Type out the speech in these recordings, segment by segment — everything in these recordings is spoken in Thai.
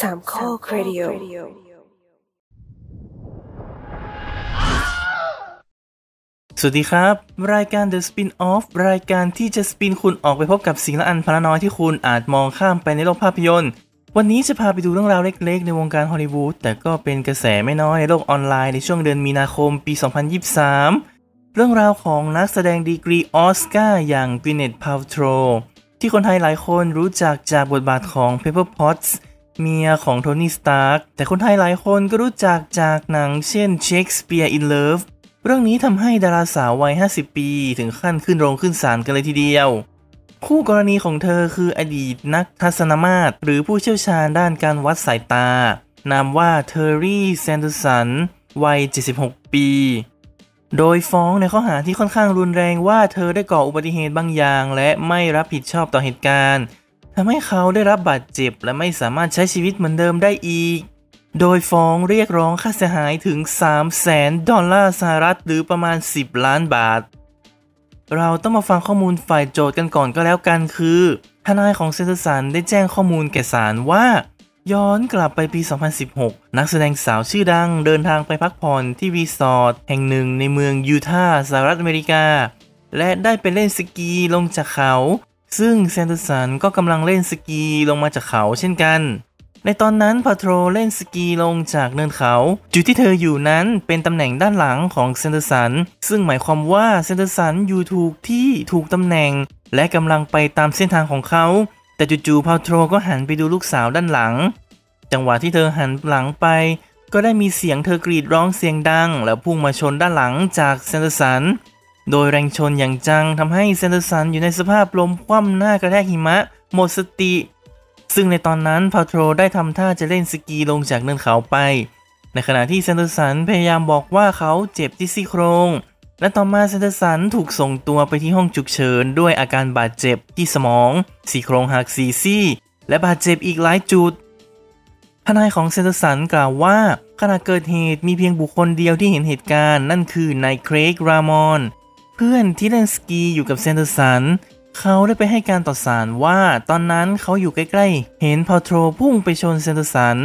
สามข้อครดิโอสวัสดีครับ รายการ The Spin Off รายการที่จะสปินคุณออกไปพบกับสิ่งละอันพละน้อยที่คุณอาจมองข้ามไปในโลกภาพยนตร์ วันนี้จะพาไปดูเรื่องราวเล็กๆ ในวงการฮอลลีวูดแต่ก็เป็นกระแสไม่น้อยในโลกออนไลน์ในช่วงเดือนมีนาคมปี 2023 เรื่องราวของนักแสดงดีกรีออสการ์อย่างก y นเนตพาวโตรที่คนไทยหลายคนรู้จักจากบทบาทของ Pepper Potts เมียของโทนี่สตาร์กแต่คนไทยหลายคนก็รู้จักจากหนังเช่น Shakespeare in Love เรื่องนี้ทำให้ดาราสาววัย 50 ปี ถึงขั้นขึ้นโรงขึ้นศาลกันเลยทีเดียว คู่กรณีของเธอคืออดีตนักทัศนมาตร หรือผู้เชี่ยวชาญด้านการวัดสายตา นามว่าเทอร์รี่แซนเดอร์สัน วัย 76 ปี โดยฟ้องในข้อหาที่ค่อนข้างรุนแรงว่าเธอได้ก่ออุบัติเหตุบางอย่าง และไม่รับผิดชอบต่อเหตุการณ์ ทำให้เขาได้รับบาดเจ็บและไม่สามารถใช้ชีวิตเหมือนเดิมได้อีก โดยฟ้องเรียกร้องค่าเสียหายถึง 3 0 0แสนดอลลาร์สหรัฐหรือประมาณ 10 ล้านบาท เราต้องมาฟังข้อมูลฝ่ายโจทก์กันก่อนก็แล้วกันคือ ทนายของแซนเดอร์สันได้แจ้งข้อมูลแก่ศาลว่า ย้อนกลับไปปี 2016 นักแสดงสาวชื่อดังเดินทางไปพักผ่อนที่รีสอร์ทแห่งหนึ่งในเมืองยูทาห์สหรัฐอเมริกาและได้ไปเล่นสกีลงจากเขา ซึ่งแซนเดอร์สันก็กำลังเล่นสกีลงมาจากเขาเช่นกัน ในตอนนั้นพัลโทรว์เล่นสกีลงจากเนินเขา จุดที่เธออยู่นั้นเป็นตำแหน่งด้านหลังของแซนเดอร์สัน ซึ่งหมายความว่าแซนเดอร์สันอยู่ถูกที่ถูกตำแหน่ง และกำลังไปตามเส้นทางของเขา แต่จู่ๆพัลโทรว์ก็หันไปดูลูกสาวด้านหลัง จังหวะที่เธอหันหลังไป ก็ได้มีเสียงเธอกรีดร้องเสียงดัง แล้วพุ่งมาชนด้านหลังจากแซนเดอร์สัน โดยแรงชนอย่างจังทำให้แซนเดอร์สันอยู่ในสภาพล้มคว่ำหน้ากระแทกหิมะ หมดสติ ซึ่งในตอนนั้นพัลโทรว์ได้ทำท่าจะเล่นสกีลงจากเนินเขาไป ในขณะที่แซนเดอร์สันพยายามบอกว่าเขาเจ็บที่ซี่โครง และต่อมาแซนเดอร์สันถูกส่งตัวไปที่ห้องฉุกเฉินด้วยอาการบาดเจ็บที่สมอง ซี่โครงหักสี่ซี่ และบาดเจ็บอีกหลายจุดทนายของแซนเดอร์สันกล่าวว่าขณะเกิดเหตุมีเพียงบุคคลเดียวที่เห็นเหตุการณ์นั่นคือนายเครกรามอน เพื่อนที่เล่นสกีอยู่กับแซนเดอร์สันเขาได้ไปให้การต่อศาลว่าตอนนั้นเขาอยู่ใกล้ๆ เห็นพัลโทรว์พุ่งไปชนแซนเดอร์สัน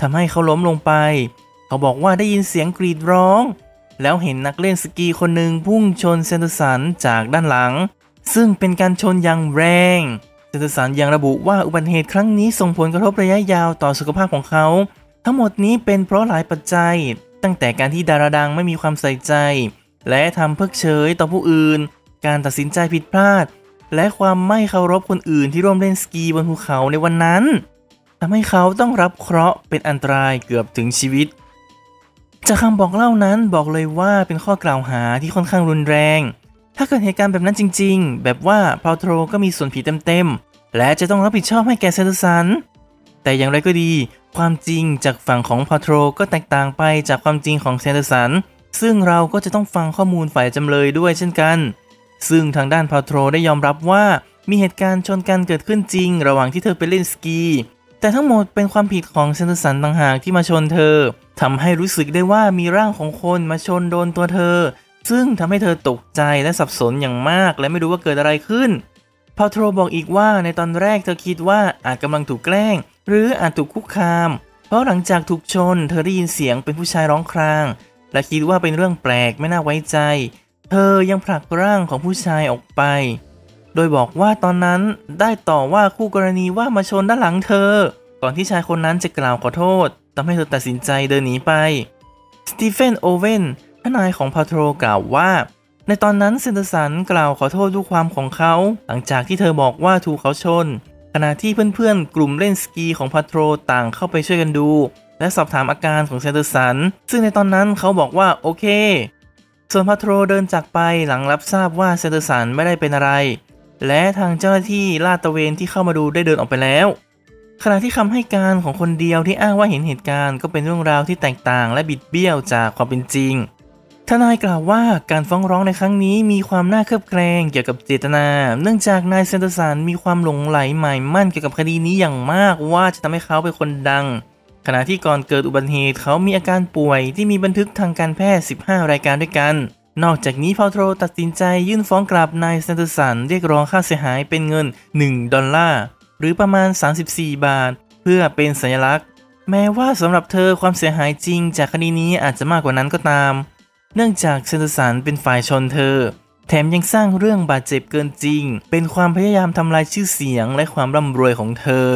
ทำให้เขาล้มลงไป เขาบอกว่าได้ยินเสียงกรีดร้อง แล้วเห็นนักเล่นสกีคนหนึ่งพุ่งชนแซนเดอร์สันจากด้านหลัง ซึ่งเป็นการชนอย่างแรงแซนเดอร์สันยังระบุว่าอุบัติเหตุครั้งนี้ส่งผลกระทบระยะยาวต่อสุขภาพของเขา ทั้งหมดนี้เป็นเพราะหลายปัจจัย ตั้งแต่การที่ดาราดังไม่มีความใส่ใจ และทำเพิกเฉยต่อผู้อื่น การตัดสินใจผิดพลาด และความไม่เคารพคนอื่นที่ร่วมเล่นสกีบนภูเขาในวันนั้นทำให้เขาต้องรับเคราะห์เป็นอันตรายเกือบถึงชีวิต จากคำบอกเล่านั้นบอกเลยว่าเป็นข้อกล่าวหาที่ค่อนข้างรุนแรง ถ้าเกิดเหตุการณ์แบบนั้นจริง ๆ แบบว่าพาวโทรก็มีส่วนผิดเต็มๆ และจะต้องรับผิดชอบให้แก่แซนเดอร์สัน แต่อย่างไรก็ดี ความจริงจากฝั่งของพัลโทรว์ก็แตกต่างไปจากความจริงของแซนเดอร์สัน ซึ่งเราก็จะต้องฟังข้อมูลฝ่ายจำเลยด้วยเช่นกัน ซึ่งทางด้านพัลโทรว์ได้ยอมรับว่ามีเหตุการณ์ชนกันเกิดขึ้นจริง ระหว่างที่เธอไปเล่นสกี แต่ทั้งหมดเป็นความผิดของแซนเดอร์สันต่างหากที่มาชนเธอทำให้รู้สึกได้ว่ามีร่างของคนมาชนโดนตัวเธอ ซึ่งทำให้เธอตกใจและสับสนอย่างมาก และไม่รู้ว่าเกิดอะไรขึ้นพาโทรบอกอีกว่าในตอนแรกเธอคิดว่าอาจกำลังถูกแกล้ง หรืออาจถูกคุกคาม เพราะหลังจากถูกชน เธอได้ยินเสียงเป็นผู้ชายร้องคราง และคิดว่าเป็นเรื่องแปลกไม่น่าไว้ใจ เธอยังผลักร่างของผู้ชายออกไป โดยบอกว่าตอนนั้นได้ต่อว่าคู่กรณีว่ามาชนด้านหลังเธอ ก่อนที่ชายคนนั้นจะกล่าวขอโทษทำให้เธอตัดสินใจเดินหนีไป สตีเฟน โอเวนทนายของพาโทรกล่าวว่า ในตอนนั้นเซนเตอร์สันกล่าวขอโทษด้วยความของเขา หลังจากที่เธอบอกว่าถูกเขาชน ขณะที่เพื่อนๆ กลุ่มเล่นสกีของพาโทรต่างเข้าไปช่วยกันดู และสอบถามอาการของเซนเตอร์สัน ซึ่งในตอนนั้นเขาบอกว่าโอเค ส่วนพาโทรเดินจากไปหลังรับทราบว่าเซนเตอร์สันไม่ได้เป็นอะไร และทางเจ้าหน้าที่ลาดตระเวนที่เข้ามาดูได้เดินออกไปแล้ว ขณะที่คำให้การของคนเดียวที่อ้างว่าเห็นเหตุการณ์ก็เป็นเรื่องราวที่แตกต่างและบิดเบี้ยวจากความเป็นจริง ทนายกล่าวว่าการฟ้องร้องในครั้งนี้มีความน่าเคลือบแคลงเกี่ยวกับเจตนา เนื่องจากนายเซนเตอร์สันมีความหลงใหลหมายมั่นเกี่ยวกับคดีนี้อย่างมากว่าจะทำให้เขาเป็นคนดัง ขณะที่ก่อนเกิดอุบัติเหตุเขามีอาการป่วยที่มีบันทึกทางการแพทย์ 15 รายการด้วยกัน นอกจากนี้พาวโทรตัดสินใจยื่นฟ้องกลับนายเซนเตอร์สันเรียกร้องค่าเสียหายเป็นเงิน 1 ดอลลาร์ หรือประมาณ 34 บาท เพื่อเป็นสัญลักษณ์ แม้ว่าสำหรับเธอความเสียหายจริง จากคดีนี้อาจจะมากกว่านั้นก็ตาม เนื่องจากเซนสันเป็นฝ่ายชนเธอ แถมยังสร้างเรื่องบาดเจ็บเกินจริง เป็นความพยายามทำลายชื่อเสียงและความร่ำรวยของเธอ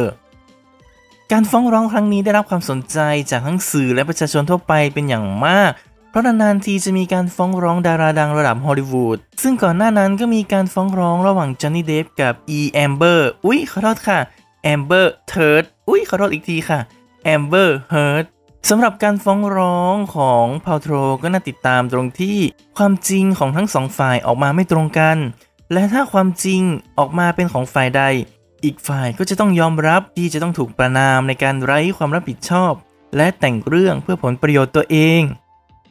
การฟ้องร้องครั้งนี้ได้รับความสนใจจากทั้งสื่อและประชาชนทั่วไปเป็นอย่างมาก เพราะนานๆทีจะมีการฟ้องร้องดาราดังระดับฮอลลีวูด ซึ่งก่อนหน้านั้นก็มีการฟ้องร้องระหว่างจอห์นนี่เดฟกับอีแอมเบอร์ อุ๊ย ขอโทษค่ะ แอมเบอร์เทิร์ด อุ๊ย ขอโทษอีกทีค่ะ แอมเบอร์เฮิร์ตสำหรับการฟ้องร้องของพาวโทรก็น่าติดตามตรงที่ความจริงของทั้งสองฝ่ายออกมาไม่ตรงกัน และถ้าความจริงออกมาเป็นของฝ่ายใด อีกฝ่ายก็จะต้องยอมรับที่จะต้องถูกประณามในการไร้ความรับผิดชอบ และแต่งเรื่องเพื่อผลประโยชน์ตัวเอง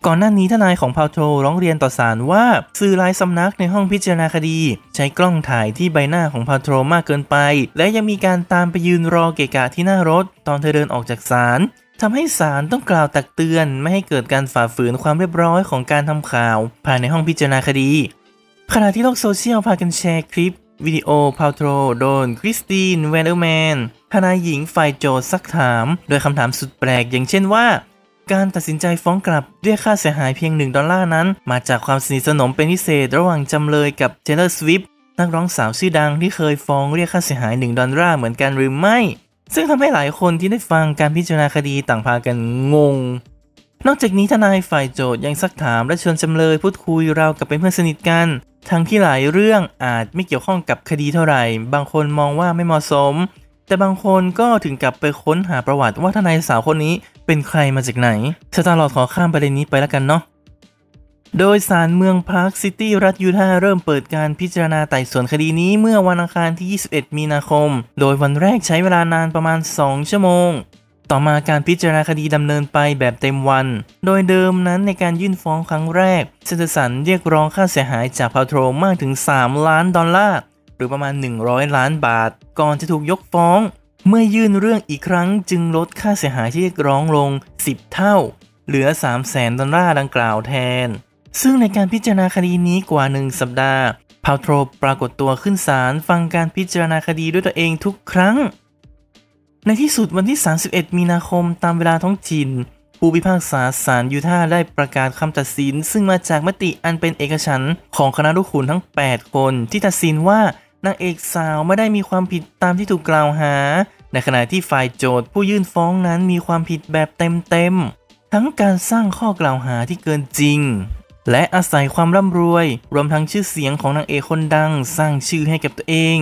ก่อนหน้านี้ทนายของพาวโทรร้องเรียนต่อศาลว่าสื่อหลายสำนักในห้องพิจารณาคดี ใช้กล้องถ่ายที่ใบหน้าของพาวโทรมากเกินไป และยังมีการตามไปยืนรอเกะกะที่หน้ารถ ตอนเธอเดินออกจากศาลทำให้ศาลต้องกล่าวตักเตือน ไม่ให้เกิดการฝ่าฝืนความเรียบร้อยของการทำข่าว ภายในห้องพิจารณาคดีขณะที่โลกโซเชียลพากันแชร์คลิป วิดีโอพาวโทรโดนคริสตินแวนเดอร์แมนทนายหญิงฝ่ายโจทก์ซักถาม โดยคำถามสุดแปลกอย่างเช่นว่า การตัดสินใจฟ้องกลับด้วยค่าเสียหายเพียง 1 ดอลลาร์นั้น มาจากความสนิทสนมเป็นพิเศษระหว่างจำเลยกับเทเลอร์สวิฟนักร้องสาวชื่อดังที่เคยฟ้องเรียกค่าเสียหาย 1 ดอลลาร์เหมือนกันหรือไม่ ซึ่งทำให้หลายคนที่ได้ฟังการพิจารณาคดีต่างพากันงงนอกจากนี้ทนายฝ่ายโจทย์ยังซักถามและชวนจำเลยพูดคุยราวกับเป็นเพื่อนสนิทกัน ทั้งที่หลายเรื่องอาจไม่เกี่ยวข้องกับคดีเท่าไหร่ บางคนมองว่าไม่เหมาะสม แต่บางคนก็ถึงกับไปค้นหาประวัติว่าทนายสาวคนนี้เป็นใครมาจากไหนสตาร์ลอดขอข้ามประเด็นนี้ไปแล้วกันเนาะ โดยศาลเมืองพาร์คซิตี้รัฐยูทาห์เริ่มเปิดการพิจารณาไต่สวนคดีนี้เมื่อวันอังคารที่ 21 มีนาคม โดยวันแรกใช้เวลานานประมาณ 2 ชั่วโมง ต่อมาการพิจารณาคดีดำเนินไปแบบเต็มวัน โดยเดิมนั้นในการยื่นฟ้องครั้งแรกเซนเตอร์สันเรียกร้องค่าเสียหายจากพาวโทรมากถึง 3 ล้านดอลลาร์ หรือประมาณ 100 ล้านบาท ก่อนจะถูกยกฟ้อง เมื่อยื่นเรื่องอีกครั้งจึงลดค่าเสียหายที่เรียกร้องลง 10 เท่า เหลือ 3 0 0แสนดอลลาร์ดังกล่าวแทน ซึ่งในการพิจารณาคดีนี้กว่า 1 สัปดาห์พาวโทรปรากฏตัวขึ้นศาลฟังการพิจารณาคดีด้วยตัวเองทุกครั้ง ในที่สุดวันที่ 31 มีนาคมตามเวลาท้องถิ่น ผู้พิพากษาศาลยูทาห์ได้ประกาศคำตัดสิน ซึ่งมาจากมติอันเป็นเอกฉันท์ของคณะลูกขุนทั้ง 8 คน ที่ตัดสินว่านางเอกสาวไม่ได้มีความผิดตามที่ถูกกล่าวหา ในขณะที่ฝ่ายโจทย์ผู้ยื่นฟ้องนั้นมีความผิดแบบเต็มๆ ทั้งการสร้างข้อกล่าวหาที่เกินจริง และอาศัยความร่ำรวย รวมทั้งชื่อเสียงของนางเอกคนดัง สร้างชื่อให้กับตัวเอง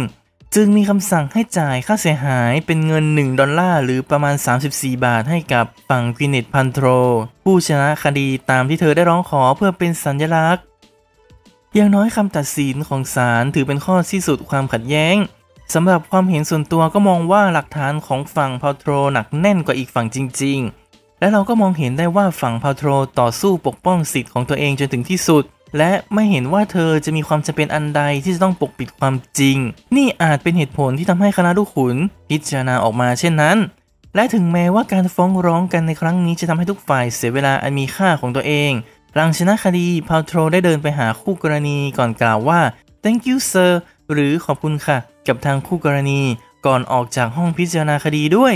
จึงมีคำสั่งให้จ่ายค่าเสียหายเป็นเงิน 1 ดอลลาร์ หรือประมาณ 34 บาทให้กับฝั่งกวินเนตพันโทร ผู้ชนะคดีตามที่เธอได้ร้องขอเพื่อเป็นสัญลักษณ์ อย่างน้อยคำตัดสินของศาลถือเป็นข้อที่สุดความขัดแย้งสำหรับความเห็นส่วนตัวก็มองว่าหลักฐานของฝั่งพาโทรหนักแน่นกว่าอีกฝั่งจริง ๆ และเราก็มองเห็นได้ว่าฝั่งพาโทรต่อสู้ปกป้องสิทธิ์ของตัวเองจนถึงที่สุด และไม่เห็นว่าเธอจะมีความจำเป็นอันใดที่จะต้องปกปิดความจริง นี่อาจเป็นเหตุผลที่ทำให้คณะลูกขุน พิจารณาออกมาเช่นนั้น และถึงแม้ว่าการฟ้องร้องกันในครั้งนี้จะทำให้ทุกฝ่ายเสียเวลาอันมีค่าของตัวเอง หลังชนะคดีพาวโทรได้เดินไปหาคู่กรณีก่อนกล่าวว่า thank you sir หรือขอบคุณค่ะ กับทางคู่กรณีก่อนออกจากห้องพิจารณาคดีด้วย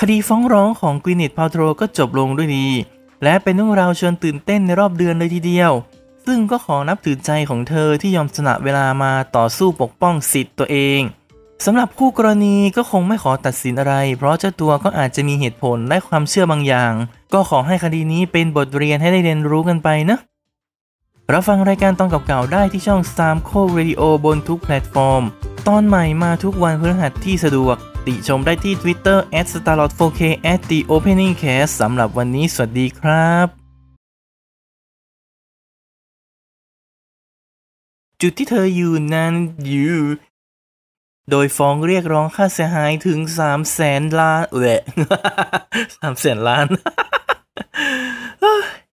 คดีฟ้องร้องของกวินิตพาวโทรก็จบลงด้วยดี และเป็นเรื่องราวชวนตื่นเต้นในรอบเดือนเลยทีเดียว ซึ่งก็ขอนับถือใจของเธอที่ยอมสละเวลามาต่อสู้ปกป้องสิทธิ์ตัวเองสำหรับคู่กรณีก็คงไม่ขอตัดสินอะไร เพราะเจ้าตัวก็อาจจะมีเหตุผลและความเชื่อบางอย่าง ก็ขอให้คดีนี้เป็นบทเรียนให้ได้เรียนรู้กันไปนะรับฟังรายการตอนเก่าๆได้ที่ช่อง s a m c o Radio บนทุกแพลตฟอร์ม ตอนใหม่มาทุกวันพฤหัสที่สะดวก ติชมได้ที่ Twitter @starlord4k @the opening cast สำหรับวันนี้สวัสดีครับจุดที่เธออยู่นั้นอยู่ โดยฟ้องเรียกร้องค่าเสียหายถึง3 0 0แสนล้านแหละ3 0 0แสนล้าน